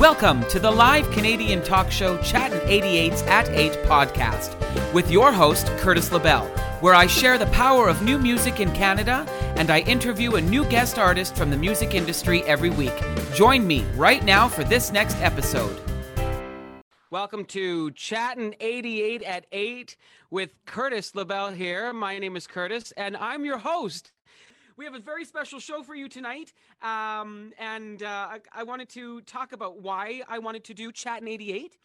Welcome to the live Canadian talk show Chattin' 88's At 8 podcast with your host, Curtis LaBelle, where I share the power of new music in Canada and I interview a new guest artist from the music industry every week. Join me right now for this next episode. Welcome to Chattin' 88 at 8 with Curtis LaBelle here. My name is Curtis and I'm your host. We have a very special show for you tonight. Um, and uh, I, I, wanted to talk about why I wanted to do Chattin' 88.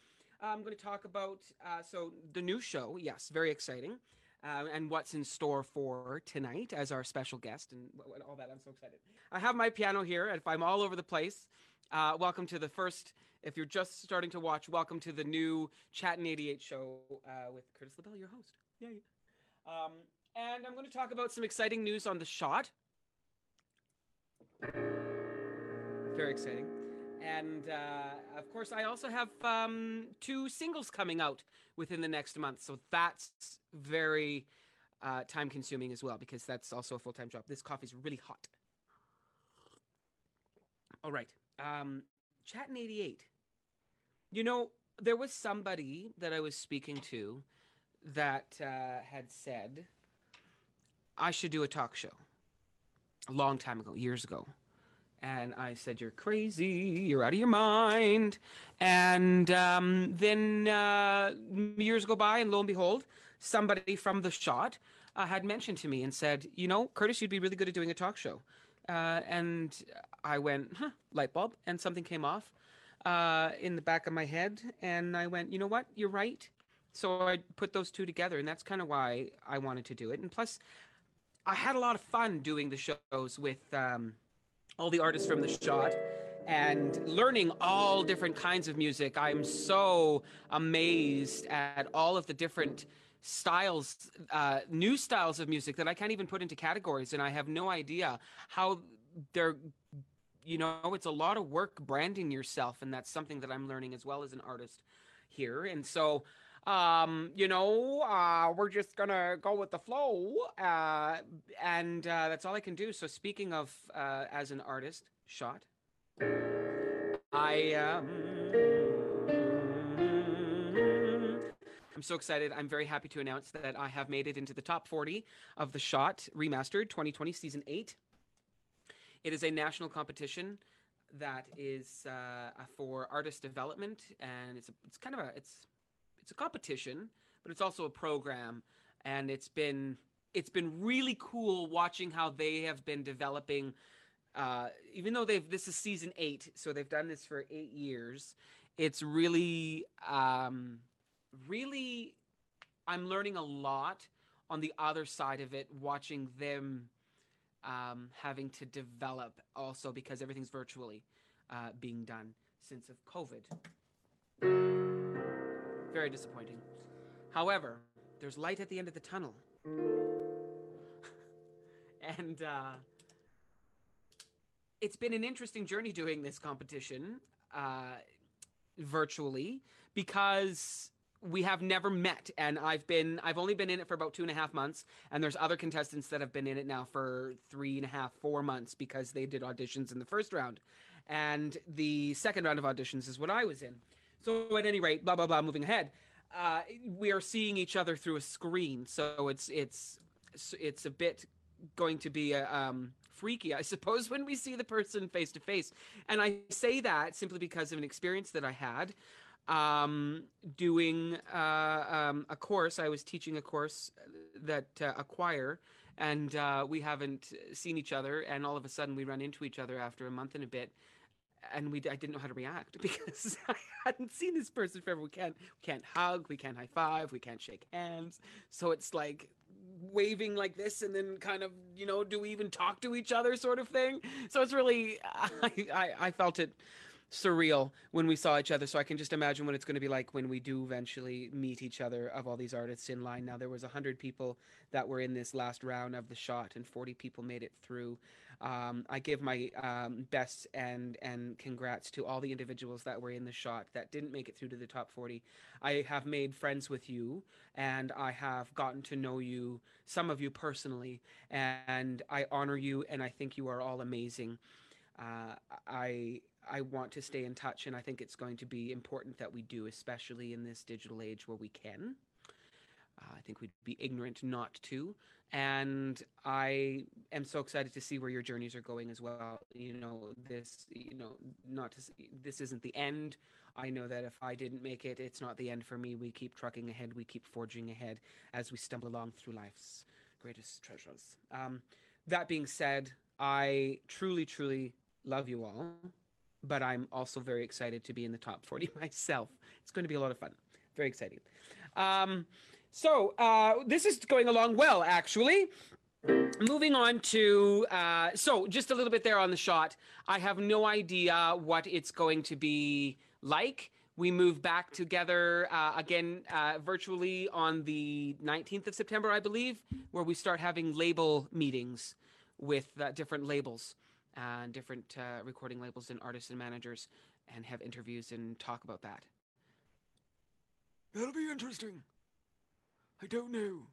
I'm going to talk about uh, so the new show. Yes, very exciting. Uh, and what's in store for tonight as our special guest and all that. I'm so excited. I have my piano here. If I'm all over the place, uh, welcome to the first. If you're just starting to watch, welcome to the new Chattin' 88 show uh, with Curtis LaBelle, your host. Yay. Um, and I'm going to talk about some exciting news on the shot. Very exciting. And uh, of course, I also have um, two singles coming out within the next month. So that's very uh, time consuming as well, because that's also a full time job. This coffee's really hot. All right. Um, Chattin' 88. You know, there was somebody that I was speaking to that uh, had said I should do a talk show a long time ago, years ago. And I said, You're crazy. You're out of your mind. And um, then uh, years go by, and lo and behold, somebody from the shot uh, had mentioned to me and said, You know, Curtis, you'd be really good at doing a talk show. Uh, and I went, Huh, light bulb. And something came off uh, in the back of my head. And I went, You know what? You're right. So I put those two together. And that's kind of why I wanted to do it. And plus, I had a lot of fun doing the shows with um, all the artists from the shot and learning all different kinds of music. I'm so amazed at all of the different styles, uh, new styles of music that I can't even put into categories, and I have no idea how they're. You know, it's a lot of work branding yourself, and that's something that I'm learning as well as an artist here. And so um, you know, uh, we're just gonna go with the flow, uh, and uh, that's all I can do. So, speaking of uh, as an artist, shot, I um, I'm so excited. I'm very happy to announce that I have made it into the top 40 of the Shot Remastered 2020 Season 8. It is a national competition that is uh, for artist development, and it's a, it's kind of a it's it's a competition, but it's also a program, and it's been it's been really cool watching how they have been developing. Uh, even though they've this is season eight, so they've done this for eight years. It's really, um, really, I'm learning a lot on the other side of it, watching them um, having to develop also because everything's virtually uh, being done since of COVID. Very disappointing. However, there's light at the end of the tunnel. and uh, it's been an interesting journey doing this competition uh, virtually because we have never met and i've been i've only been in it for about two and a half months and there's other contestants that have been in it now for three and a half four months because they did auditions in the first round and the second round of auditions is what i was in so at any rate, blah blah blah. Moving ahead, uh, we are seeing each other through a screen, so it's it's it's a bit going to be a, um, freaky, I suppose, when we see the person face to face. And I say that simply because of an experience that I had um, doing uh, um, a course. I was teaching a course that uh, a choir, and uh, we haven't seen each other. And all of a sudden, we run into each other after a month and a bit, and we I didn't know how to react because I hadn't seen this person forever. We can't we can't hug, we can't high five, we can't shake hands. So it's like waving like this and then kind of you know do we even talk to each other sort of thing so it's really i i, I felt it surreal when we saw each other so i can just imagine what it's going to be like when we do eventually meet each other of all these artists in line now there was 100 people that were in this last round of the shot and 40 people made it through um, I give my um, best and and congrats to all the individuals that were in the shot that didn't make it through to the top 40. I have made friends with you, and I have gotten to know you, some of you personally, and I honor you, and I think you are all amazing. Uh, I I want to stay in touch, and I think it's going to be important that we do, especially in this digital age where we can. Uh, I think we'd be ignorant not to. And I am so excited to see where your journeys are going as well. You know, this, you know, not to, see, this isn't the end. I know that if I didn't make it, it's not the end for me. We keep trucking ahead, we keep forging ahead as we stumble along through life's greatest treasures. Um, that being said, I truly, truly love you all, but I'm also very excited to be in the top 40 myself. It's going to be a lot of fun. Very exciting. Um, so uh, this is going along well, actually. Moving on to uh, so just a little bit there on the shot. I have no idea what it's going to be like. We move back together uh, again uh, virtually on the 19th of September, I believe, where we start having label meetings with uh, different labels and different uh, recording labels and artists and managers and have interviews and talk about that. That'll be interesting. I don't know.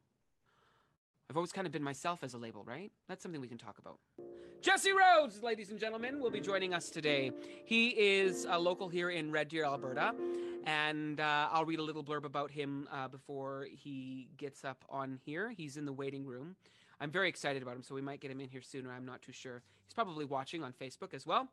I've always kind of been myself as a label, right? That's something we can talk about. Jesse Rhodes, ladies and gentlemen, will be joining us today. He is a local here in Red Deer, Alberta, and uh, I'll read a little blurb about him uh, before he gets up on here. He's in the waiting room. I'm very excited about him, so we might get him in here sooner. I'm not too sure. He's probably watching on Facebook as well.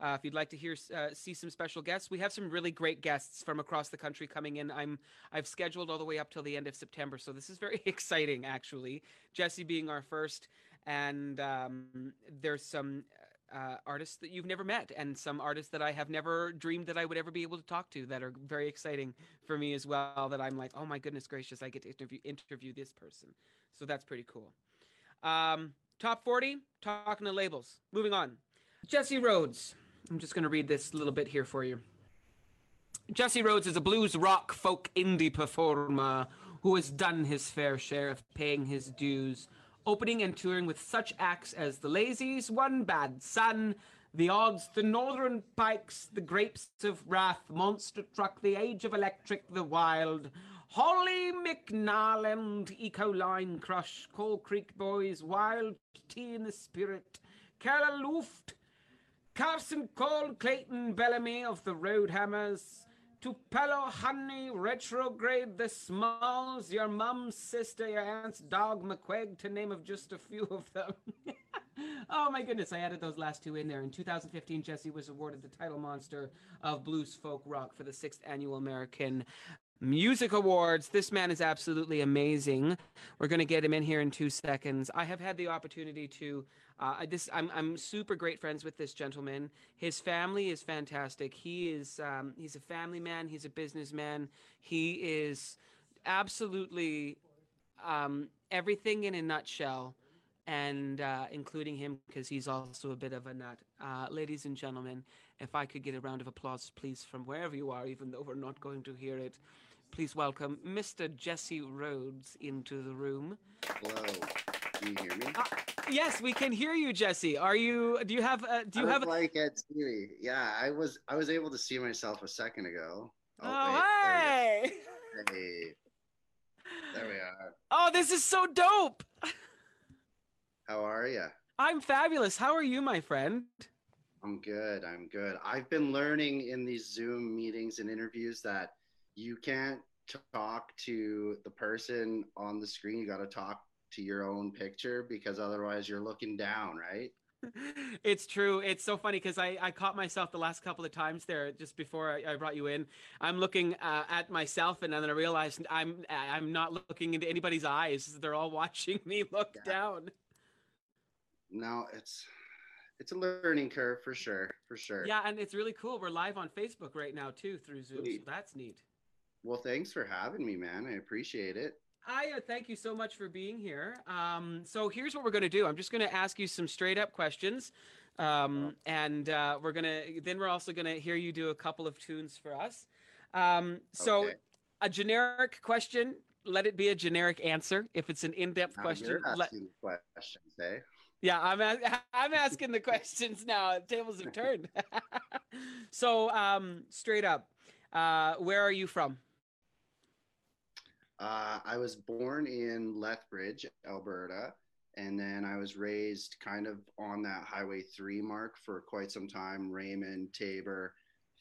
Uh, if you'd like to hear uh, see some special guests, we have some really great guests from across the country coming in. I'm I've scheduled all the way up till the end of September, so this is very exciting. Actually, Jesse being our first, and um, there's some uh, artists that you've never met, and some artists that I have never dreamed that I would ever be able to talk to that are very exciting for me as well. That I'm like, oh my goodness gracious, I get to interview interview this person. So that's pretty cool. Um, top 40, talking to labels. Moving on. Jesse Rhodes. I'm just going to read this little bit here for you. Jesse Rhodes is a blues rock folk indie performer who has done his fair share of paying his dues, opening and touring with such acts as The Lazies, One Bad Son, The Odds, The Northern Pikes, The Grapes of Wrath, Monster Truck, The Age of Electric, The Wild, Holly McNarland, Econoline Crush, Coal Creek Boys, Wild Tea in the Spirit, Carla Luft, Carson Cole, Clayton Bellamy of the Roadhammers, Tupelo Honey, Retrograde, The Smalls, Your Mum's Sister, Your Aunt's Dog, McQuaig, to name of just a few of them. oh my goodness, I added those last two in there. In 2015, Jesse was awarded the title monster of blues folk rock for the sixth annual American Music Awards. This man is absolutely amazing. We're going to get him in here in two seconds. I have had the opportunity to. Uh, this I'm I'm super great friends with this gentleman. His family is fantastic. He is um, he's a family man. He's a businessman. He is absolutely um, everything in a nutshell, and uh, including him because he's also a bit of a nut. Uh, ladies and gentlemen, if I could get a round of applause, please, from wherever you are, even though we're not going to hear it please welcome Mr. Jesse Rhodes into the room. Hello. Can you hear me? Uh, yes, we can hear you, Jesse. Are you? Do you have? Uh, do you I have? like at TV. Yeah, I was. I was able to see myself a second ago. Oh, oh wait, hey! There, hey. There we are. Oh, this is so dope. How are you? I'm fabulous. How are you, my friend? I'm good. I'm good. I've been learning in these Zoom meetings and interviews that you can't talk to the person on the screen. You got to talk to your own picture because otherwise you're looking down, right? it's true. It's so funny because I, I caught myself the last couple of times there just before I, I brought you in. I'm looking uh, at myself and then I realized I'm I'm not looking into anybody's eyes. They're all watching me look yeah. down. No, it's it's a learning curve for sure, for sure. Yeah, and it's really cool. We're live on Facebook right now too through Zoom. So that's neat. Well, thanks for having me, man. I appreciate it. I uh, thank you so much for being here. Um, so here's what we're going to do. I'm just going to ask you some straight up questions, um, and uh, we're gonna then we're also going to hear you do a couple of tunes for us. Um, so okay. a generic question. Let it be a generic answer. If it's an in-depth now question, let... questions, eh? Yeah, I'm a- I'm asking the questions now. Tables have turned. so um, straight up, uh, where are you from? Uh, I was born in Lethbridge, Alberta, and then I was raised kind of on that Highway Three mark for quite some time. Raymond, Taber,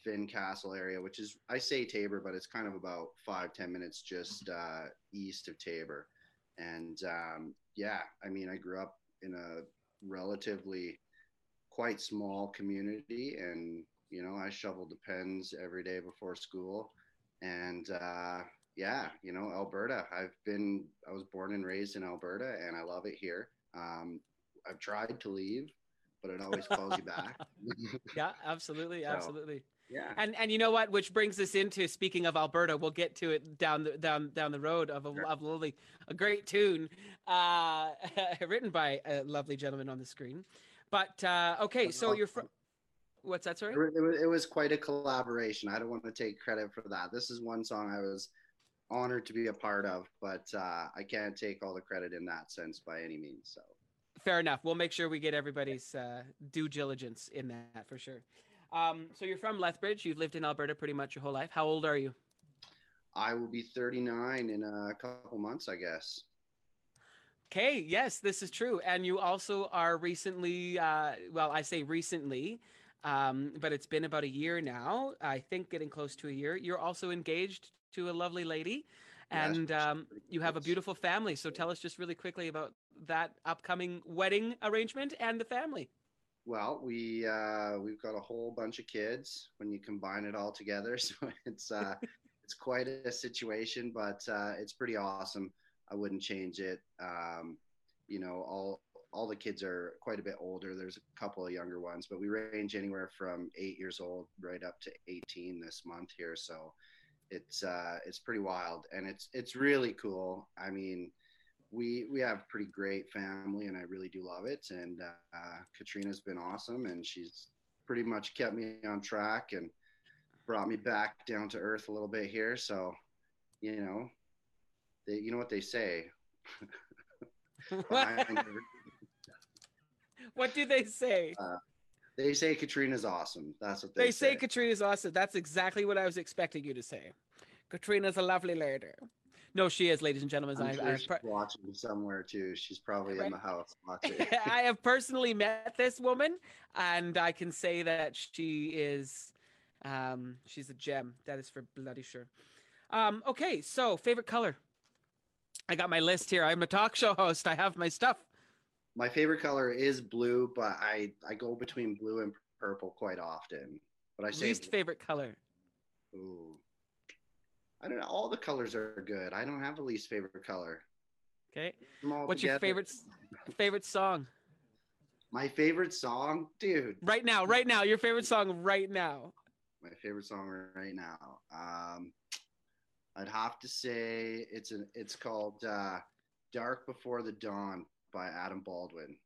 Fincastle area, which is I say Taber, but it's kind of about five ten minutes just uh, east of Taber. And um, yeah, I mean, I grew up in a relatively quite small community, and you know, I shoveled the pens every day before school, and uh, yeah, you know, Alberta. I've been, I was born and raised in Alberta, and I love it here. Um, I've tried to leave, but it always calls you back. yeah, absolutely, So, absolutely. yeah. And and you know what? Which brings us into speaking of Alberta. We'll get to it down the down down the road of a, Sure. of a lovely, a great tune, uh, written by a lovely gentleman on the screen. But uh, okay, so you're from. What's that? Sorry. It, wa- it was quite a collaboration. I don't want to take credit for that. This is one song I was honored to be a part of, but uh, I can't take all the credit in that sense by any means. So Fair enough. We'll make sure we get everybody's uh, due diligence in that for sure. Um, so you're from Lethbridge. You've lived in Alberta pretty much your whole life. How old are you? I will be 39 in a couple months, I guess. Okay, yes, this is true. And you also are recently, uh, well, I say recently, um, but it's been about a year now. I think getting close to a year. You're also engaged to a lovely lady, Yes, and um, you have a beautiful family. So tell us just really quickly about that upcoming wedding arrangement and the family. Well, we uh, we've got a whole bunch of kids when you combine it all together, so it's uh, it's quite a situation, but uh, it's pretty awesome. I wouldn't change it. Um, you know, all all the kids are quite a bit older. There's a couple of younger ones, but we range anywhere from eight years old right up to 18 this month here. So it's uh, it's pretty wild, and it's it's really cool. I mean, we we have a pretty great family, and I really do love it. And uh, Katrina's been awesome, and she's pretty much kept me on track and brought me back down to earth a little bit here. So, you know, they, you know what they say. What do they say? They say Katrina's awesome. That's what They they, say Katrina's awesome. That's exactly what I was expecting you to say. Katrina's a lovely lady. No, she is, ladies and gentlemen. I'm I, sure I, she's watching somewhere too. She's probably Right. in the house watching. I have personally met this woman, and I can say that she is, um, she's a gem. That is for bloody sure. Um, okay, so favorite color. I got my list here. I'm a talk show host. I have my stuff. My favorite color is blue, but I I go between blue and purple quite often. But I say Least favorite color. Ooh. I don't know. All the colors are good. I don't have a least favorite color. Okay. What's your favorite favorite song My favorite song, dude. right now? Right now, your favorite song right now. My favorite song right now. Um, I'd have to say it's an. It's called uh, "Dark Before the Dawn" by Adam Baldwin.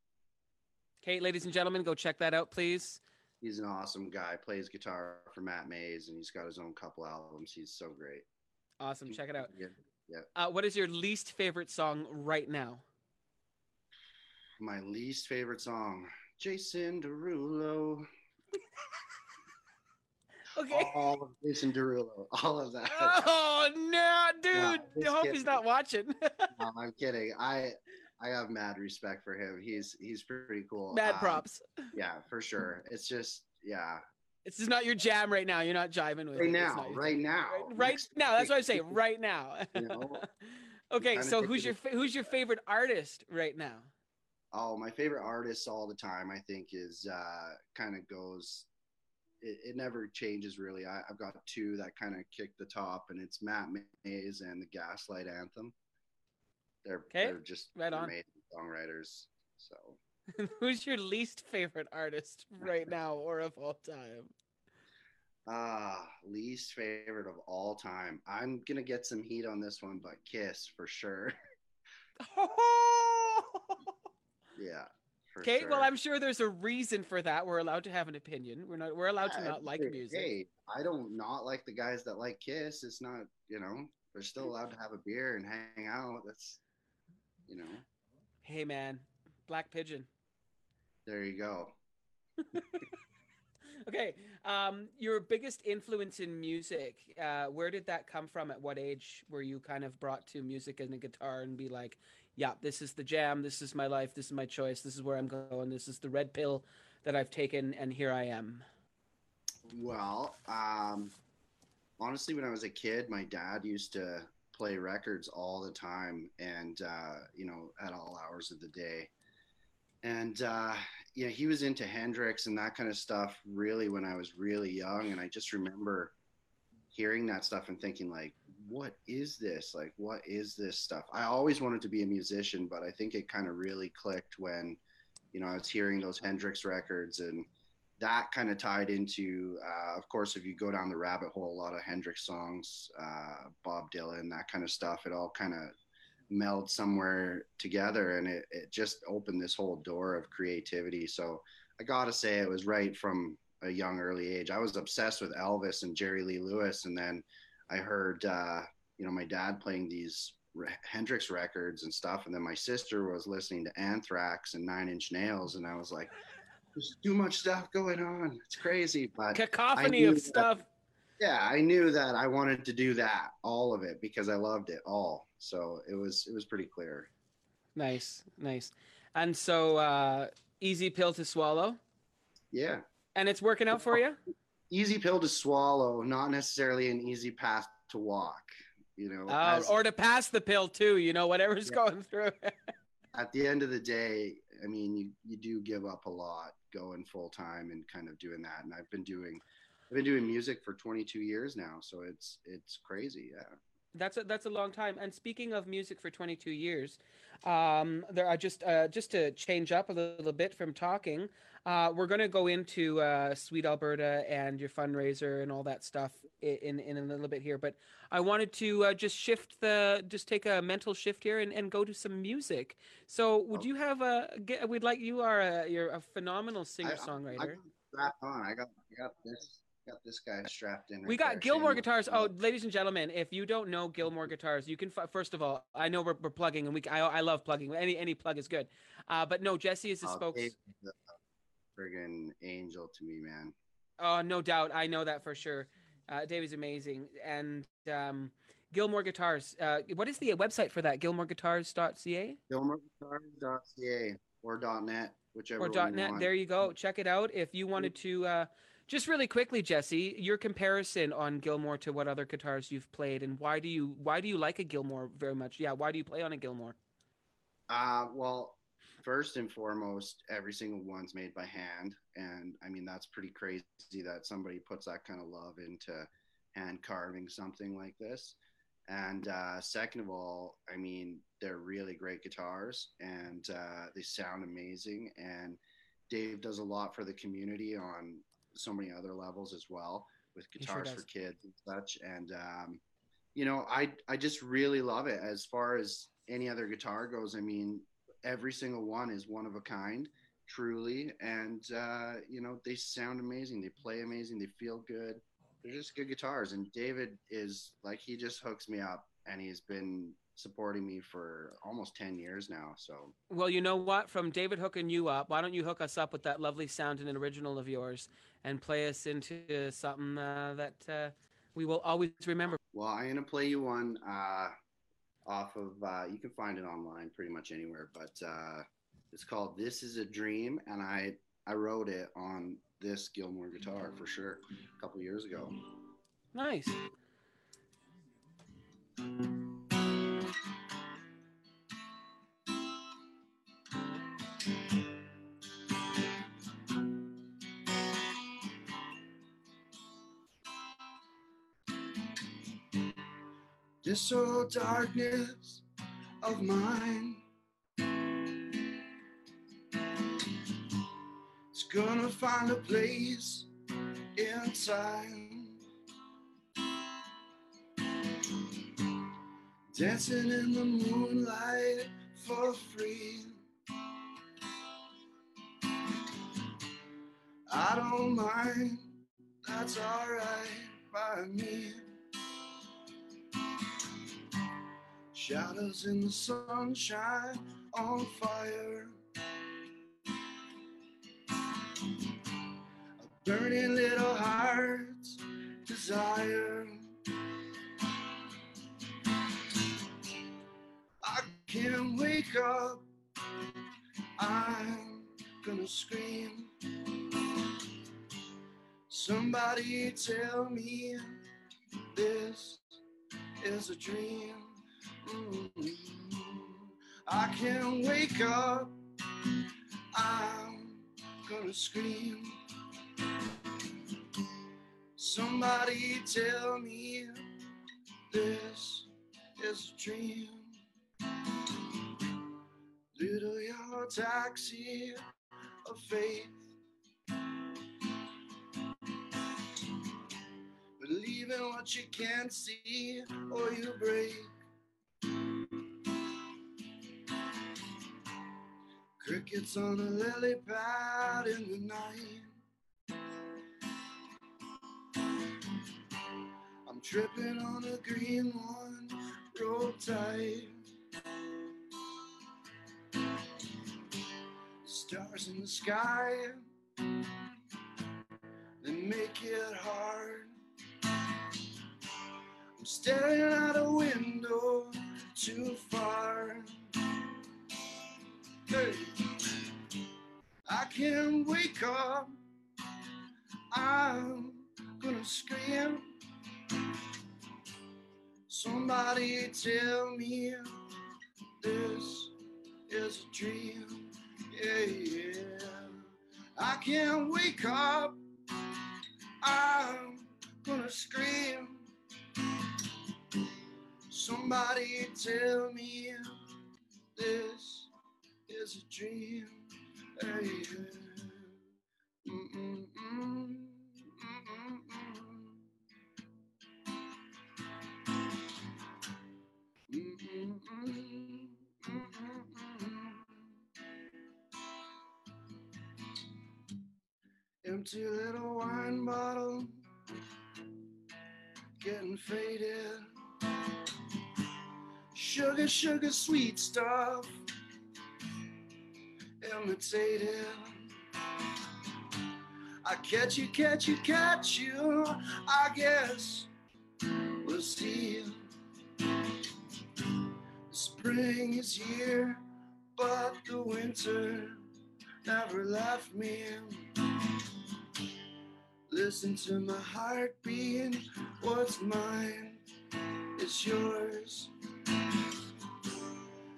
Okay, ladies and gentlemen, go check that out, please. He's an awesome guy. Plays guitar for Matt Mays, and he's got his own couple albums. He's so great. Awesome. Check it out. Yeah. Uh, what is your least favorite song right now? My least favorite song, Jason Derulo. Okay. All of Jason Derulo. All of that. Oh no, dude! I hope kidding. he's not watching. No, I'm kidding. I I have mad respect for him. He's he's pretty cool. Mad Um, props. Yeah, for sure. It's just yeah. It's just not your jam right now. You're not jiving with Right it. Now, right now, Right, right now. That's what I'm saying. Right now. You know, okay, so who's your who's your favorite artist right now? Oh, my favorite artist all the time, I think, is uh, kind of goes. It, it never changes really. I, I've got two that kind of kick the top, and it's Matt Mays and the Gaslight Anthem. They're 'Kay, they're just right on. amazing songwriters. So who's your least favorite artist right now or of all time? ah, least favorite of all time. I'm gonna get some heat on this one, but Kiss for sure. yeah. okay, well. I'm sure there's a reason for that. We're allowed to have an opinion. We're not. We're allowed to not like music. Hey, I don't not like the guys that like Kiss. It's not, you know, they're still allowed to have a beer and hang out. That's, you know, Hey, man, Black Pigeon. there you go. okay. Um, your biggest influence in music, uh, where did that come from? At what age were you kind of brought to music and the guitar and be like, yeah, this is the jam, this is my life, this is my choice, this is where I'm going, this is the red pill that I've taken, and here I am? Well, um, honestly, when I was a kid, my dad used to play records all the time and, uh, you know, at all hours of the day. And, uh, yeah, he was into Hendrix and that kind of stuff really when I was really young. And I just remember hearing that stuff and thinking, like, what is this? Like, what is this stuff? I always wanted to be a musician, but I think it kind of really clicked when, you know, I was hearing those Hendrix records and, that kind of tied into, uh, of course, if you go down the rabbit hole, a lot of Hendrix songs, uh, Bob Dylan, that kind of stuff. It all kind of meld somewhere together, and it, it just opened this whole door of creativity. So I gotta say, it was right from a young early age. I was obsessed with Elvis and Jerry Lee Lewis, and then I heard, uh, you know, my dad playing these Hendrix records and stuff, and then my sister was listening to Anthrax and Nine Inch Nails, and I was like there's too much stuff going on. It's crazy, but cacophony of stuff. yeah, I knew that I wanted to do that, all of it, because I loved it all. So it was it was pretty clear. Nice, nice. And so uh easy pill to swallow. Yeah. And it's working out for you? Easy pill to swallow, not necessarily an easy path to walk, you know. Uh, as, or to pass the pill too, you know, whatever's yeah. going through. At the end of the day, I mean, you, you do give up a lot going full time and kind of doing that. And I've been doing, I've been doing music for 22 years now, so it's it's crazy. Yeah. That's a, that's a long time. And speaking of music for 22 years, um, there are just uh, just to change up a little bit from talking. Uh, we're going to go into uh, Sweet Alberta and your fundraiser and all that stuff in in a little bit here. But I wanted to uh, just shift the just take a mental shift here and, and go to some music. So would you have a? We'd like you are a you're a phenomenal singer songwriter. Strap on. I got I got this got this guy strapped in. Right we got there, Gilmore guitars. Oh, ladies and gentlemen, if you don't know Gilmore guitars, you can first of all, I know we're, we're plugging, and we I, I love plugging. Any any plug is good. Uh, but no, Jesse is the oh, spokes friggin' angel to me, man. Oh, no doubt. I know that for sure. Uh, Dave is amazing. And um, Gilmore Guitars. Uh, what is the website for that? GilmoreGuitars.ca? GilmoreGuitars.ca or .net, whichever or .net. There you go. Check it out. If you wanted to, uh, just really quickly, Jesse, your comparison on Gilmore to what other guitars you've played, and why do you why do you like a Gilmore very much? Yeah, why do you play on a Gilmore? Uh, well, first and foremost, every single one's made by hand. And I mean, that's pretty crazy that somebody puts that kind of love into hand carving something like this. And uh, second of all, I mean, they're really great guitars and uh, they sound amazing. And Dave does a lot for the community on so many other levels as well with guitars sure for kids and such. And, um, you know, I, I just really love it as far as any other guitar goes. I mean, every single one is one of a kind, truly. And, uh, you know, they sound amazing. They play amazing. They feel good. They're just good guitars. And David is like, he just hooks me up and he's been supporting me for almost 10 years now. So, well, you know what? From David hooking you up, why don't you hook us up with that lovely sound and an original of yours and play us into something uh, that uh, we will always remember? Well, I'm going to play you one. Uh, off of uh, you can find it online pretty much anywhere but uh, it's called this is a dream and i i wrote it on this gilmore guitar for sure a couple years ago nice this old darkness of mine. It's gonna find a place in time. Dancing in the moonlight for free. I don't mind, that's alright by me. Shadows in the sunshine on fire. A burning little hearts desire. I can't wake up. I'm gonna scream. Somebody tell me this is a dream. Mm. I can't wake up. I'm gonna scream. Somebody tell me this is a dream. Little yellow taxi of faith. Believe in what you can't see or you break. Crickets on a lily pad in the night. I'm tripping on a green one, roll tight. Stars in the sky, they make it hard. I'm staring out a window too far. Hey, I can't wake up. I'm gonna scream. Somebody tell me this is a dream. Yeah, yeah. I can't wake up. I'm gonna scream. Somebody tell me this is a dream. Yeah, yeah. Mm-mm-mm. Empty little wine bottle, getting faded. Sugar, sugar, sweet stuff, imitated. I catch you, catch you, catch you. I guess we'll see. Spring is here, but the winter never left me. Listen to my heartbeat. What's mine is yours.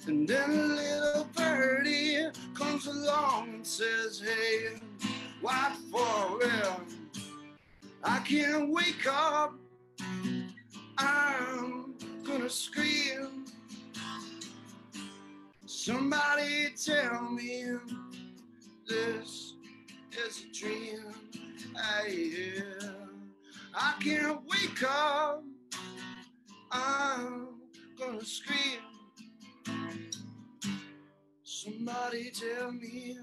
And then a little birdie comes along and says, Hey, what for? Well, I can't wake up. I'm gonna scream. Somebody tell me this is a dream. Hey, yeah. I can't wake up. I'm gonna scream. Somebody tell me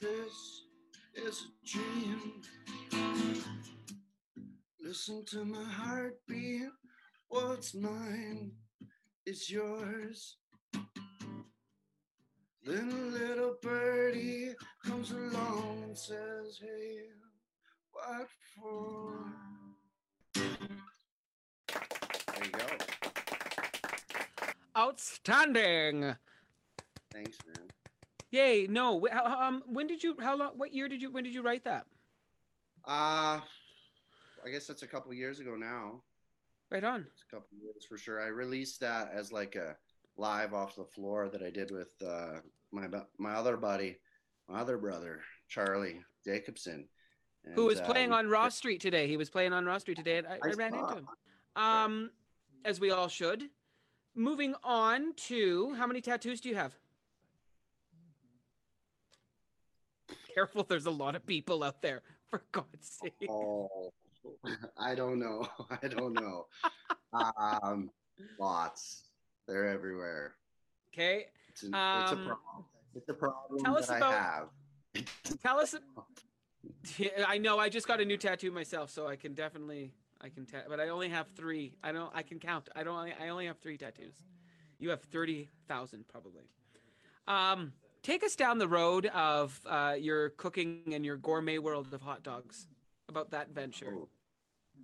this is a dream. Listen to my heartbeat. What's mine is yours. Then a little birdie comes along and says, Hey, what for? There you go. Outstanding. Thanks, man. Yay! No, um, when did you? How long? What year did you? When did you write that? Uh, I guess that's a couple years ago now. Right on. It's a couple years for sure. I released that as like a live off the floor that I did with uh, my my other buddy, my other brother, Charlie Jacobson. Who was uh, playing we- on Ross Street today? He was playing on Ross Street today, and I, I, I ran into him. Um, as we all should. Moving on to how many tattoos do you have? Careful, there's a lot of people out there. For God's sake. Oh, I don't know. I don't know. um, lots. They're everywhere. Okay, It's, an, it's a Um, problem. It's a problem tell that us I about- have. tell us. I know. I just got a new tattoo myself, so I can definitely I can ta- but I only have three. I don't. I can count. I don't. I only have three tattoos. You have thirty thousand probably. Um, take us down the road of uh, your cooking and your gourmet world of hot dogs. About that venture. Oh,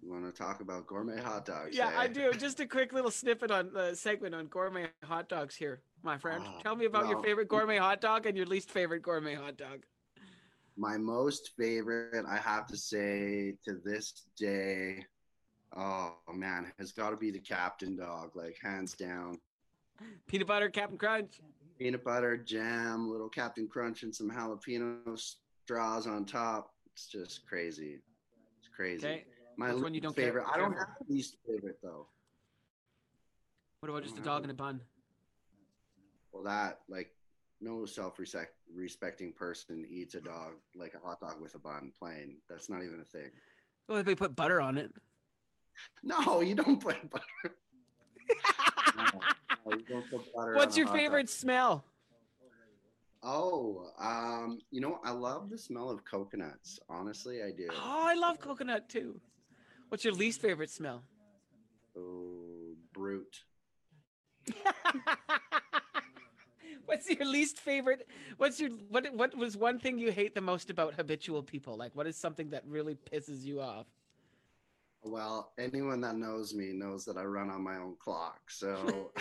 you want to talk about gourmet hot dogs? Yeah, eh? I do. Just a quick little snippet on the segment on gourmet hot dogs here, my friend. Ah, Tell me about your favorite gourmet hot dog and your least favorite gourmet hot dog. My most favorite, I have to say, to this day, oh man, has got to be the Captain Dog, like hands down. Peanut butter, Cap'n Crunch. Peanut butter, jam, little Cap'n Crunch, and some jalapeno straws on top. It's just crazy. It's crazy. Okay. My one least you don't care- favorite. I don't have a least favorite though. What about just a dog in a bun? Well, that like no self-respecting person eats a dog like a hot dog with a bun plain. That's not even a thing. Well, if they put butter on it. No, you don't put butter. No, no, you don't put butter What's your hot dog. favorite smell? Oh, um, you know, I love the smell of coconuts. Honestly, I do. Oh, I love coconut too. What's your least favorite smell? Oh, brute. what's your least favorite? What's your what? What was one thing you hate the most about habitual people? Like, what is something that really pisses you off? Well, anyone that knows me knows that I run on my own clock. So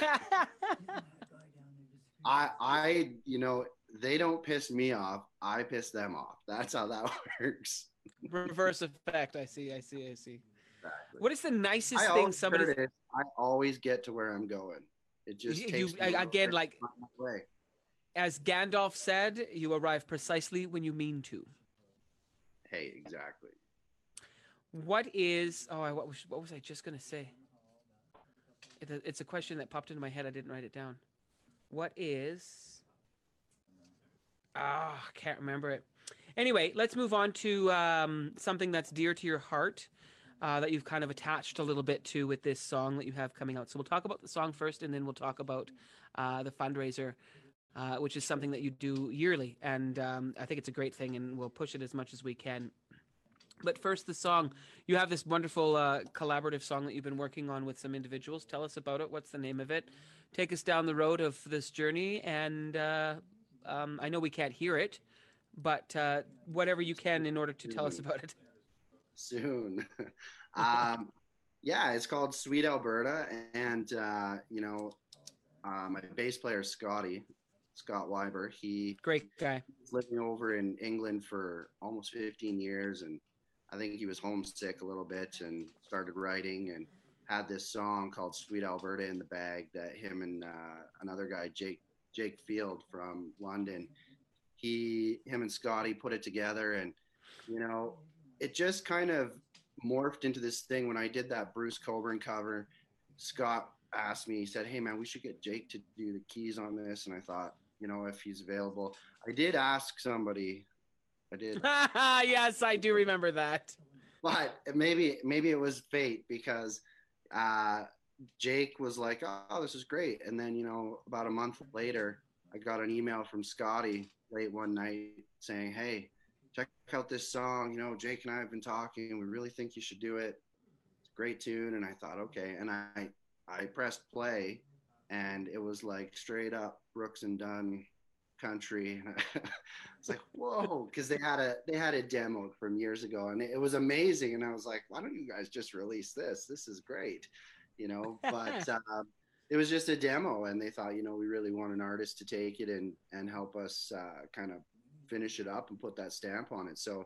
I, I, you know, they don't piss me off. I piss them off. That's how that works. Reverse effect. I see. I see. I see. Exactly. What is the nicest I thing somebody? I always get to where I'm going. It just You, takes you- me again, like way. as Gandalf said, you arrive precisely when you mean to. Hey, exactly. What is? Oh, what was what was I just gonna say? It's a question that popped into my head. I didn't write it down. What is? Ah, can't remember it. Anyway, let's move on to um, something that's dear to your heart, uh, that you've kind of attached a little bit to with this song that you have coming out. So we'll talk about the song first, and then we'll talk about uh, the fundraiser, uh, which is something that you do yearly, and um, I think it's a great thing, and we'll push it as much as we can. But first, the song. You have this wonderful uh, collaborative song that you've been working on with some individuals. Tell us about it. What's the name of it? Take us down the road of this journey. And uh, um, I know we can't hear it, but uh, whatever you can in order to tell us about it. soon. um, yeah, it's called Sweet Alberta, and uh, you know, uh, my bass player Scotty, Scott Weiber, he Great guy. living over in England for almost 15 years, and I think he was homesick a little bit, and started writing and had this song called Sweet Alberta in the bag that him and uh, another guy, Jake Jake Field from London, he him and Scotty put it together, and you know, it just kind of morphed into this thing when I did that Bruce Cockburn cover. Scott asked me, he said, Hey man, we should get Jake to do the keys on this. And I thought, you know, if he's available. I did ask somebody. I did, yes, I do remember that. but maybe maybe it was fate because uh, Jake was like, "Oh, this is great," and then you know, about a month later, I got an email from Scotty late one night saying, "Hey, check out this song. You know, Jake and I have been talking. We really think you should do it. It's a great tune." And I thought, okay, and I I pressed play, and it was like straight up Brooks and Dunn country. it's like whoa, because they had a they had a demo from years ago, and it was amazing. And I was like, why don't you guys just release this? This is great, you know. But um, it was just a demo, and they thought, you know, we really want an artist to take it and and help us uh, kind of finish it up and put that stamp on it. So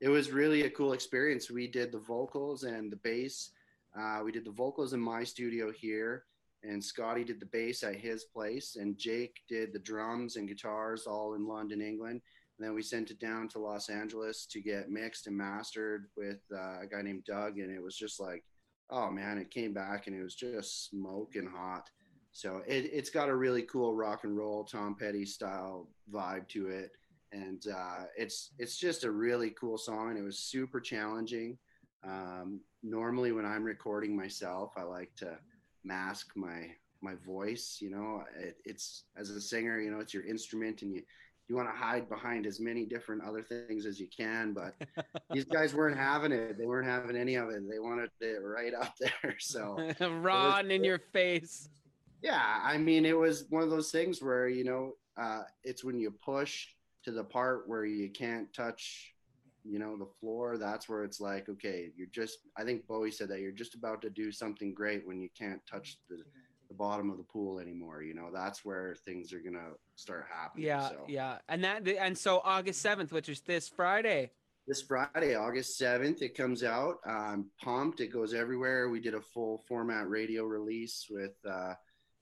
it was really a cool experience. We did the vocals and the bass. Uh, we did the vocals in my studio here and Scotty did the bass at his place, and Jake did the drums and guitars all in London, England. And then we sent it down to Los Angeles to get mixed and mastered with uh, a guy named Doug, and it was just like, oh man, it came back and it was just smoking hot. So it, it's got a really cool rock and roll Tom Petty style vibe to it, and uh, it's it's just a really cool song. And it was super challenging. Um, normally, when I'm recording myself, I like to mask my my voice you know? It, it's as a singer you know it's your instrument and you you want to hide behind as many different other things as you can but these guys weren't having it. They weren't having any of it. They wanted it right up there so. Ron in your face. yeah i mean it was one of those things where you know uh, it's when you push to the part where you can't touch you know the floor that's where it's like okay you're just i think bowie said that you're just about to do something great when you can't touch the, the bottom of the pool anymore you know? That's where things are gonna start happening Yeah, so. yeah, and that and so August seventh, which is this Friday. this friday august 7th it comes out. I'm pumped. It goes everywhere. We did a full format radio release with uh,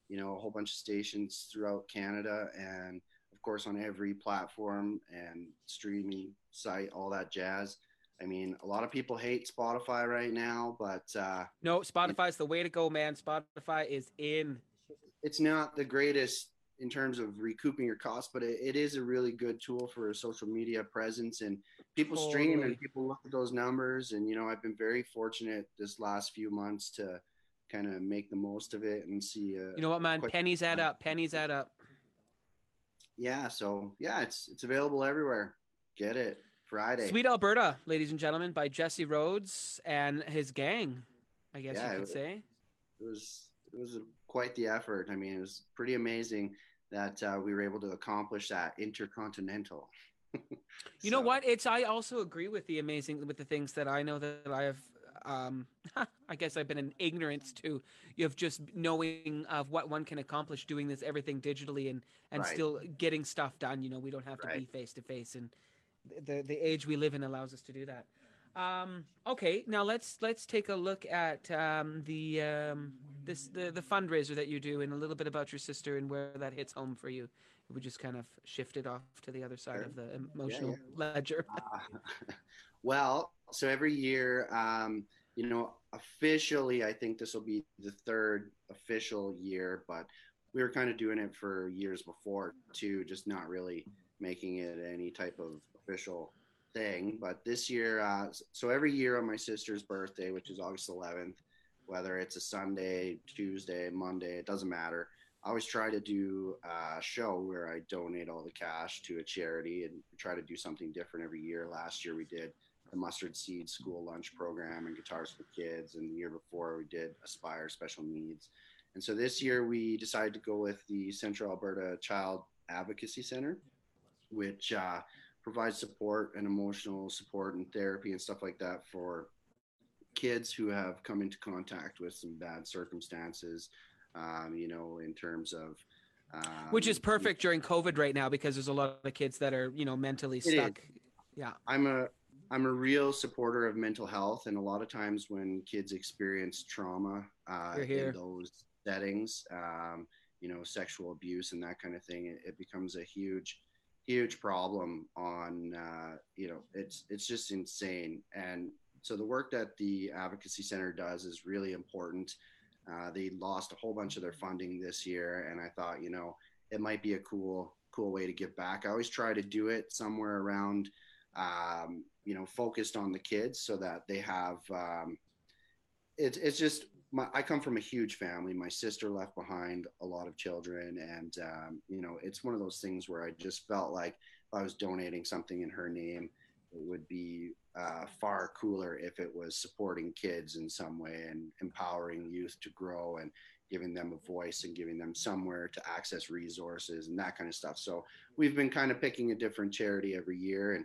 you know a whole bunch of stations throughout canada and of course on every platform and streaming site all that jazz i mean a lot of people hate spotify right now but uh, No, Spotify's the way to go, man. Spotify is in. it's not the greatest in terms of recouping your costs, but it, it is a really good tool for a social media presence and people stream and people look at those numbers. And, you know, I've been very fortunate this last few months to kind of make the most of it and see, uh, You know what, man? Pennies add up. Pennies add up. yeah. So yeah, it's, it's available everywhere. Get it Friday. Sweet Alberta, ladies and gentlemen, by Jesse Rhodes and his gang. I guess Yeah, you could was- say. it was it was quite the effort. I mean, it was pretty amazing that uh, we were able to accomplish that intercontinental. You know what? It's I also agree with the amazing with the things that I know that I have. Um, I guess I've been in ignorance to of just knowing of what one can accomplish doing this everything digitally and and Right. still getting stuff done. You know, we don't have to be face to face, and the the age we live in allows us to do that. Um, okay, now let's let's take a look at um, the um, this the the fundraiser that you do and a little bit about your sister and where that hits home for you. We just kind of shifted off to the other side Sure. of the emotional ledger. Uh, well, so every year, um, you know, officially, I think this will be the third official year, but we were kind of doing it for years before too, just not really making it any type of official thing. But this year, uh, so every year on my sister's birthday, which is August 11th, whether it's a Sunday, Tuesday, Monday, it doesn't matter. I always try to do a show where I donate all the cash to a charity and try to do something different every year. Last year we did the Mustard Seed School Lunch Program and Guitars for Kids, and the year before we did Aspire Special Needs. And so this year we decided to go with the Central Alberta Child Advocacy Center, which uh, provides support and emotional support and therapy and stuff like that for kids who have come into contact with some bad circumstances um, you know, in terms of um, which is perfect during COVID right now because there's a lot of kids that are you know mentally is. stuck. Yeah, I'm a I'm a real supporter of mental health, and a lot of times when kids experience trauma uh, in those settings, um, you know, sexual abuse and that kind of thing, it, it becomes a huge, huge problem. On uh, you know, it's it's just insane, and so the work that the advocacy center does is really important. Uh, they lost a whole bunch of their funding this year, and I thought, you know, it might be a cool, cool way to give back. I always try to do it somewhere around, um, you know, focused on the kids so that they have. Um, it's it's just my, I come from a huge family. My sister left behind a lot of children, and um, you know, it's one of those things where I just felt like if I was donating something in her name, it would be uh, far cooler if it was supporting kids in some way and empowering youth to grow and giving them a voice and giving them somewhere to access resources and that kind of stuff. So we've been kind of picking a different charity every year. And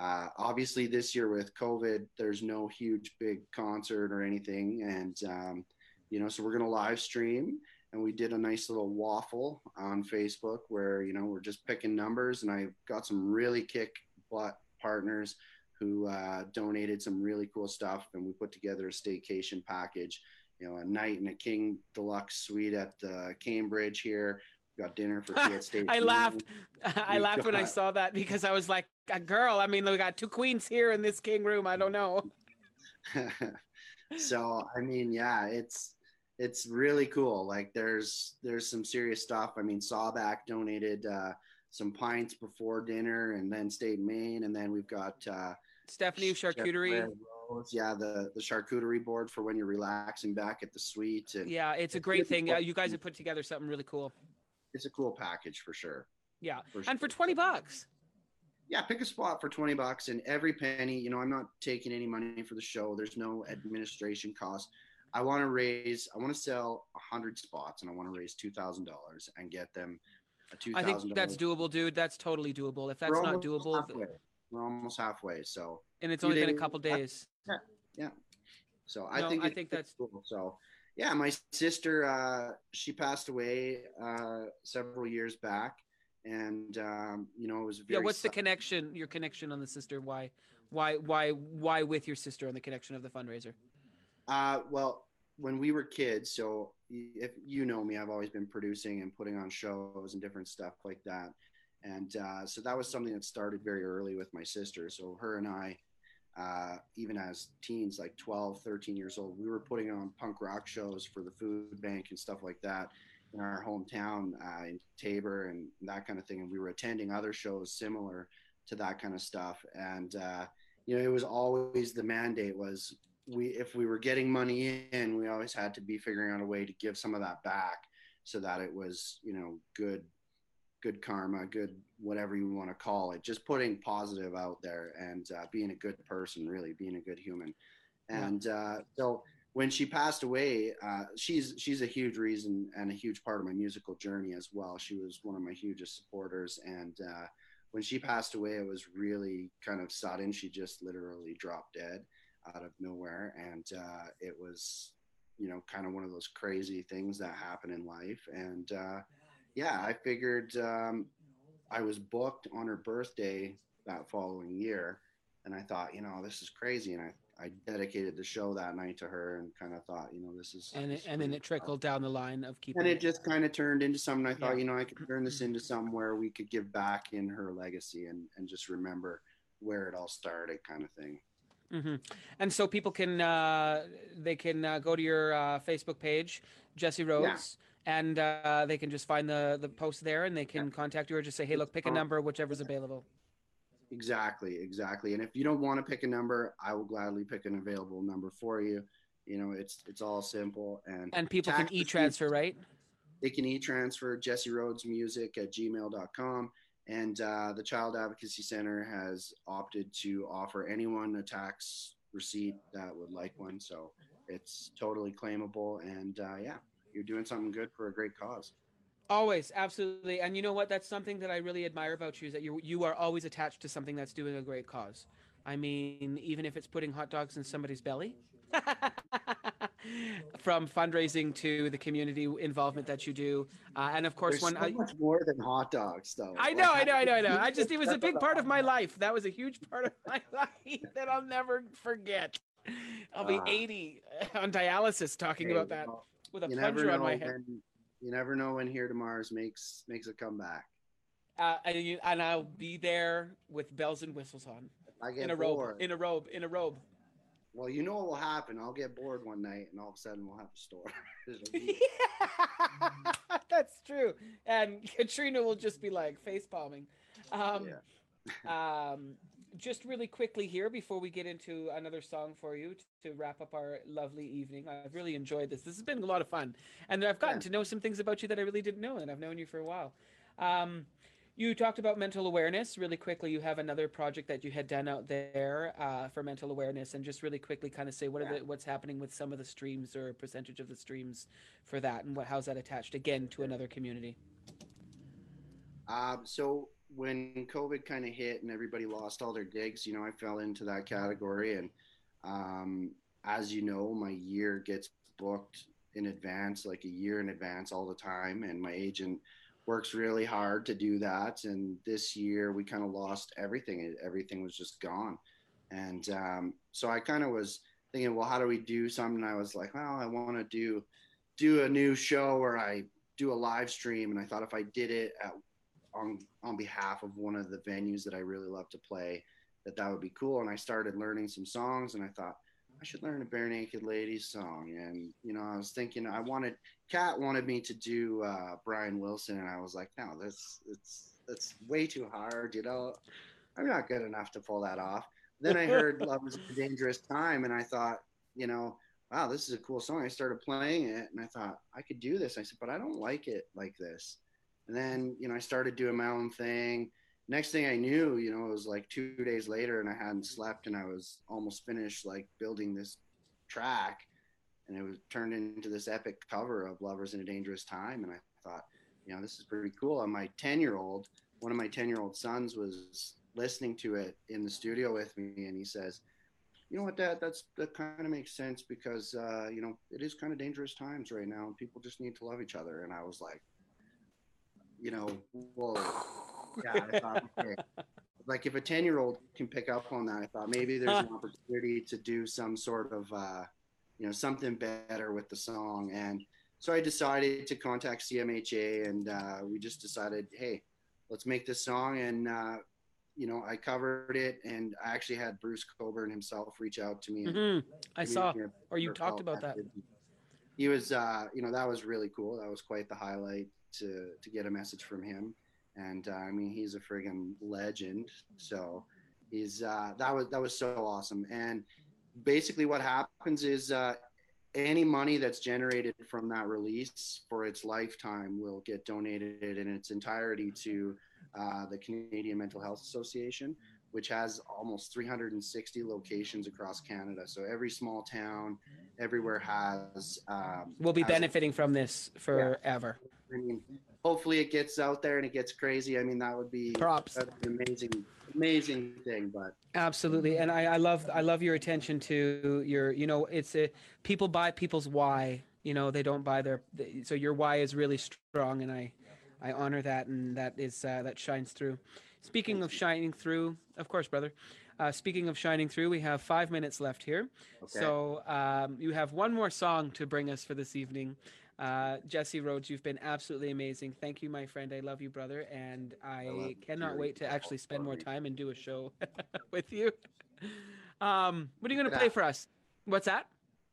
uh, obviously, this year with COVID, there's no huge big concert or anything. And, um, you know, so we're going to live stream. And we did a nice little waffle on Facebook where, you know, we're just picking numbers. And I got some really kick butt partners who uh, donated some really cool stuff, and we put together a staycation package. You know, a night in a King Deluxe suite at uh, Cambridge here. We got dinner for two at State. I laughed. I laughed when I saw that because I was like, a girl. I mean, we got two queens here in this king room. I don't know. so I mean, yeah, it's it's really cool. Like there's there's some serious stuff. I mean, Sawback donated uh, some pints before dinner, and then stayed Maine, and then we've got uh, Stephanie charcuterie. Yeah, the the charcuterie board for when you're relaxing back at the suite, and Yeah, it's a great thing. Uh, you guys have put together something really cool. it's a cool package for sure. Yeah, For and for twenty bucks. Yeah, pick a spot for 20 bucks and every penny, you know, I'm not taking any money for the show. There's no administration cost. I want to raise, I want to sell 100 spots and I want to raise $2,000 and get them a two I think that's doable, dude. That's totally doable. If that's We're not doable, halfway. We're almost halfway. So and it's only been a couple days. Yeah. yeah. So I No, think I think that's- cool. So yeah, my sister uh, she passed away uh, several years back, and um, you know it was very Yeah, what's the connection? Your connection on the sister? Why, why, why, why with your sister on the connection of the fundraiser? Uh, well, when we were kids, so if you know me, I've always been producing and putting on shows and different stuff like that. And uh, so that was something that started very early with my sister. So her and I, uh, even as teens, like 12, 13 years old, we were putting on punk rock shows for the food bank and stuff like that in our hometown uh, in Taber and that kind of thing. And we were attending other shows similar to that kind of stuff. And, uh, you know, it was always the mandate was we if we were getting money in, we always had to be figuring out a way to give some of that back so that it was, you know, good good karma, good whatever you want to call it. Just putting positive out there and uh, being a good person, really being a good human. And uh, so when she passed away, uh, she's she's a huge reason and a huge part of my musical journey as well. She was one of my hugest supporters, and uh, when she passed away, it was really kind of sudden. She just literally dropped dead out of nowhere, and uh, it was, you know, kind of one of those crazy things that happen in life. And uh, yeah, I figured um, I was booked on her birthday that following year, and I thought, you know, this is crazy, and I. I dedicated the show that night to her and kind of thought, you know, this is And it, and then it trickled down the line of keeping. and it just kind of turned into something I thought, Yeah. you know, I could turn this into something where we could give back in her legacy and, and just remember where it all started kind of thing. hmm And so people can uh, they can uh, go to your uh, Facebook page, Jesse Rhodes, and uh, they can just find the the post there, and they can contact you or just say, hey, look, pick a number, whichever's available. Exactly, exactly. And if you don't want to pick a number, I will gladly pick an available number for you. You know, it's it's all simple and And people can e transfer, right? they can e-transfer jesse rhodes music at gmail.com and uh, the child advocacy center has opted to offer anyone a tax receipt that would like one so it's totally claimable and uh, yeah you're doing something good for a great cause Always, absolutely. And you know what? That's something that I really admire about you is that you you are always attached to something that's doing a great cause. I mean, even if it's putting hot dogs in somebody's belly. From fundraising to the community involvement that you do, uh, and of course, There's one so I, much more than hot dogs though I know, I know, I know, I know. I just it was a big part of my life. That was a huge part of my life that I'll never forget. I'll be Ah. 80 on dialysis talking about that with a plunger on my head. when, you never know when here tomorrow's makes makes a comeback Uh, and, you, and I'll be there with bells and whistles on, i get in a bored robe, in a robe, in a robe. well you know what will happen i'll get bored one night and all of a sudden we'll have a store That's true. And Katrina will just be like face palming. Um, um, just really quickly here before we get into another song for you to wrap up our lovely evening. I've really enjoyed this. This has been a lot of fun. And I've gotten Yeah. to know some things about you that I really didn't know, and I've known you for a while. Um, you talked about mental awareness really quickly. You have another project that you had done out there uh, for mental awareness, and just really quickly, kind of say what are Yeah. the, what's happening with some of the streams or percentage of the streams for that, and what how's that attached again to another community? Um, so when COVID kind of hit and everybody lost all their gigs, you know, I fell into that category. And um, as you know, my year gets booked in advance, like a year in advance all the time. And my agent works really hard to do that. And this year we kind of lost everything. Everything was just gone. And um, so I kind of was thinking, well, how do we do something? I was like, well, I want to do do a new show where I do a live stream. And I thought if I did it at on on behalf of one of the venues that I really love to play, that that would be cool. And I started learning some songs, and I thought I should learn a Barenaked Ladies song. And you know, I was thinking I wanted Kat wanted me to do uh, Brian Wilson, and I was like, no, that's it's it's way too hard. You know, I'm not good enough to pull that off. Then I heard Lovers in a Dangerous Time, and I thought, you know. Wow, this is a cool song. I started playing it and I thought I could do this. I said, but I don't like it like this. And then, you know, I started doing my own thing. Next thing I knew, you know, it was like two days later and I hadn't slept and I was almost finished like building this track. And it was turned into this epic cover of Lovers in a Dangerous Time. And I thought, you know, this is pretty cool. And my 10 year old, one of my 10 year old sons was listening to it in the studio with me, and he says, you know what, Dad, that's that kind of makes sense because uh, you know it is kind of dangerous times right now, and people just need to love each other. And I was like, you know, whoa, yeah. I thought, okay. Like if a ten year old can pick up on that, I thought maybe there's an opportunity to do some sort of, uh, you know, something better with the song. And so I decided to contact CMHA, and uh, we just decided, hey, let's make this song and uh, you know, I covered it, and I actually had Bruce Cockburn himself reach out to me. Mm-hmm. I saw, or you talked about that. He was, uh, you know, that was really cool. That was quite the highlight to to get a message from him. And uh, I mean, he's a friggin' legend. So he's uh, that was that was so awesome. And basically, what happens is uh, any money that's generated from that release for its lifetime will get donated in its entirety to uh, the Canadian Mental Health Association, which has almost 360 locations across Canada. So every small town, everywhere has. Um, we'll be benefiting from this forever. Yeah. I mean, hopefully it gets out there and it gets crazy. I mean, that would be props. an amazing, amazing thing. But absolutely, and I, I love, I love your attention to your. You know, it's a people buy people's why. You know, they don't buy their. So your why is really strong, and I I honor that, and that is uh, that shines through. Speaking of shining through, of course, brother. Uh, speaking of shining through, we have five minutes left here. Okay. So um, you have one more song to bring us for this evening. Uh, Jesse Rhodes, you've been absolutely amazing. Thank you, my friend. I love you, brother, and I, I cannot wait to actually spend more time and do a show with you. Um, what are you going to play for us? What's that?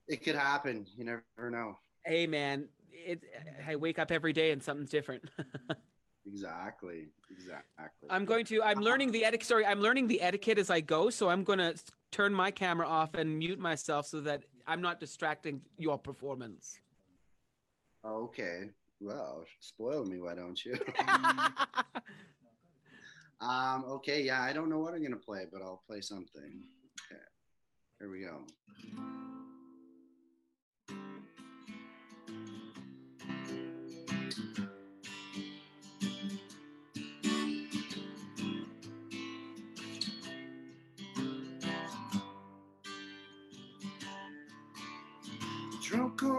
It could happen. You never know. Hey, man, it, I wake up every day and something's different. exactly. Exactly. I'm going to. I'm learning the etiquette. Sorry, I'm learning the etiquette as I go. So I'm going to turn my camera off and mute myself so that I'm not distracting your performance. Okay. Well, spoil me, why don't you? um. Okay. Yeah. I don't know what I'm gonna play, but I'll play something. Okay. Here we go.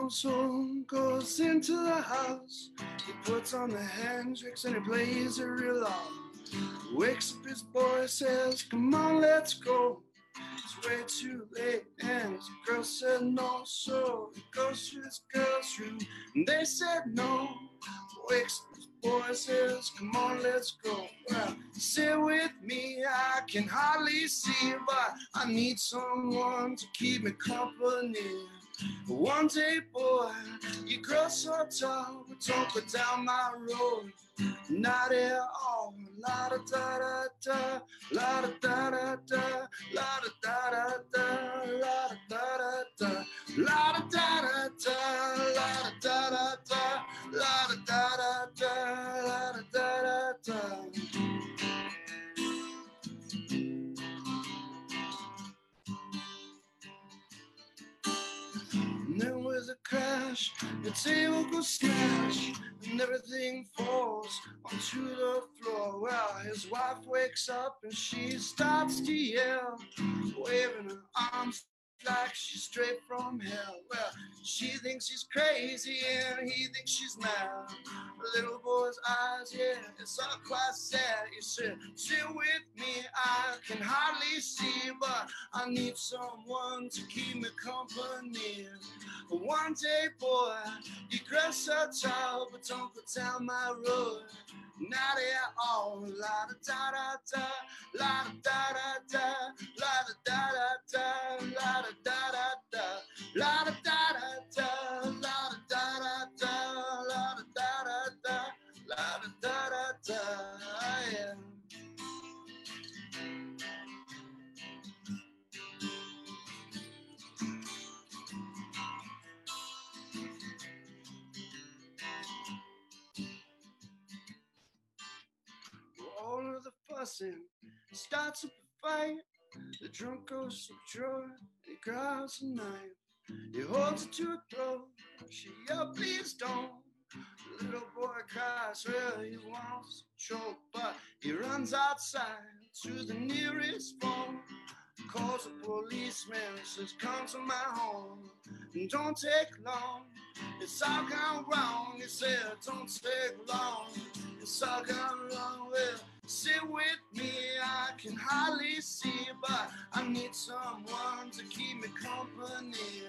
Home, goes into the house. He puts on the Hendrix and he plays it real loud. Wakes up his boy, says, Come on, let's go. It's way too late, and his girl said no. So he goes to his girl's room, and they said no. Wakes up his boy, says, Come on, let's go. Well, sit with me, I can hardly see, but I need someone to keep me company. One day, boy, you grow so tall, but don't go down my road. Not at all. La da da da la da da da da, la da da da da, la da da da da, la da da da da, la da da da da, la da da da da, la da da da da. Crash, the table goes smash, and everything falls onto the floor. Well, his wife wakes up and she starts to yell, waving her arms like she's straight from hell. Well, she thinks she's crazy and he thinks she's mad. Little boy's eyes, yeah, it's all quite sad. He said, Sit with me, I can hardly see, but I need someone to keep me company. One day, boy, you grow so tall, but don't go down my road. Not at all. La da da da da, la da da da, la da da da, la da da da, la da da da, la da da da, la da da da, la da da da, yeah. Fussing starts a fight. The drunk goes to the drawer, he grabs a knife. He holds it to her throat. She yells, please don't. The Little boy cries, well, he wants to choke, but he runs outside to the nearest phone. Calls a policeman, says, Come to my home. And don't take long. It's all gone wrong. He said, Don't take long. It's all gone wrong. Well, sit with me. I can hardly see, but I need someone to keep me company.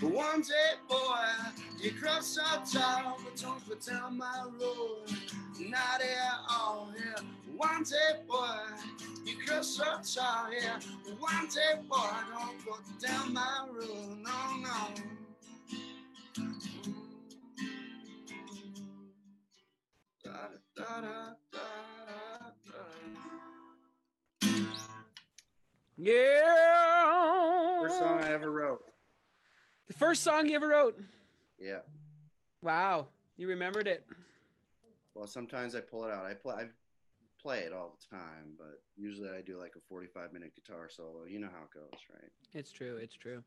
But one day, boy, you cross our town, but don't go down my road. Not at all, yeah. One day, boy, you cross our town, yeah. One day, boy, don't go down my road, no, no. Da, da, da, da. Yeah. First song I ever wrote. The first song you ever wrote. Yeah. Wow. You remembered it. Well, sometimes I pull it out. I play. I play it all the time, but usually I do like a forty-five minute guitar solo. You know how it goes, right? It's true. It's true.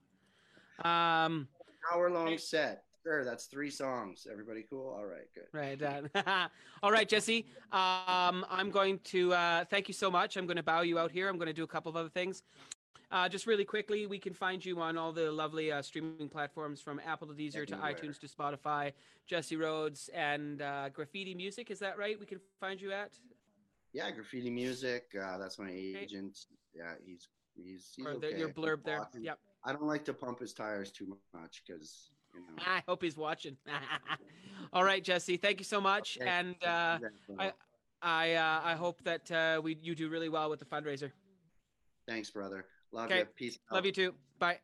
Um, Hour-long set. Sure, that's three songs. Everybody cool? All right, good. right. Uh, all right, Jesse. Um, I'm going to uh, thank you so much. I'm going to bow you out here. I'm going to do a couple of other things. Uh, just really quickly, we can find you on all the lovely uh, streaming platforms from Apple to Deezer to iTunes to Spotify, Jesse Rhodes, and uh, Graffiti Music. Is that right? We can find you at? Yeah, graffiti music. Uh, that's my agent. Yeah, he's he's, he's or the, okay. your blurb there. Yep. I don't like to pump his tires too much because know. I hope he's watching. all right, Jesse. Thank you so much, Okay. and uh, I I uh, I hope that uh, we you do really well with the fundraiser. Thanks, brother. Love Okay. you. Peace. out. Love you too. Bye.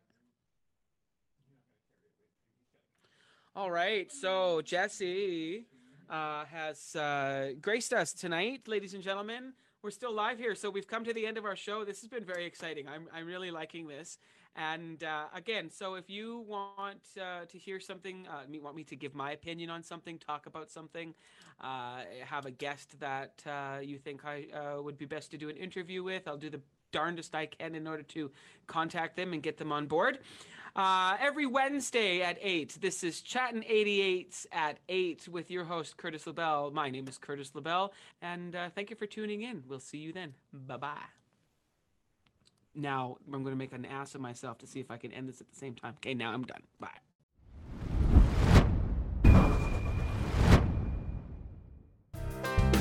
All right. So Jesse uh, has uh, graced us tonight, ladies and gentlemen. We're still live here, so we've come to the end of our show. This has been very exciting. I'm I'm really liking this. And uh, again, so if you want uh, to hear something, uh, want me to give my opinion on something, talk about something, uh, have a guest that uh, you think I uh, would be best to do an interview with, I'll do the darndest I can in order to contact them and get them on board. Every Wednesday at 8, this is Chattin' 88 at 8 with your host, Curtis LaBelle. My name is Curtis LaBelle, and thank you for tuning in. We'll see you then. Bye bye. Now, I'm going to make an ass of myself to see if I can end this at the same time. Okay, now I'm done. Bye.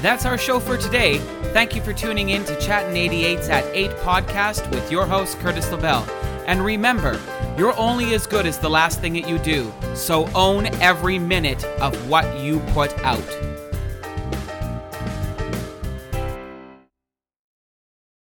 That's our show for today. Thank you for tuning in to Chattin' 88's at 8 podcast with your host, Curtis LaBelle. And remember, you're only as good as the last thing that you do, so own every minute of what you put out.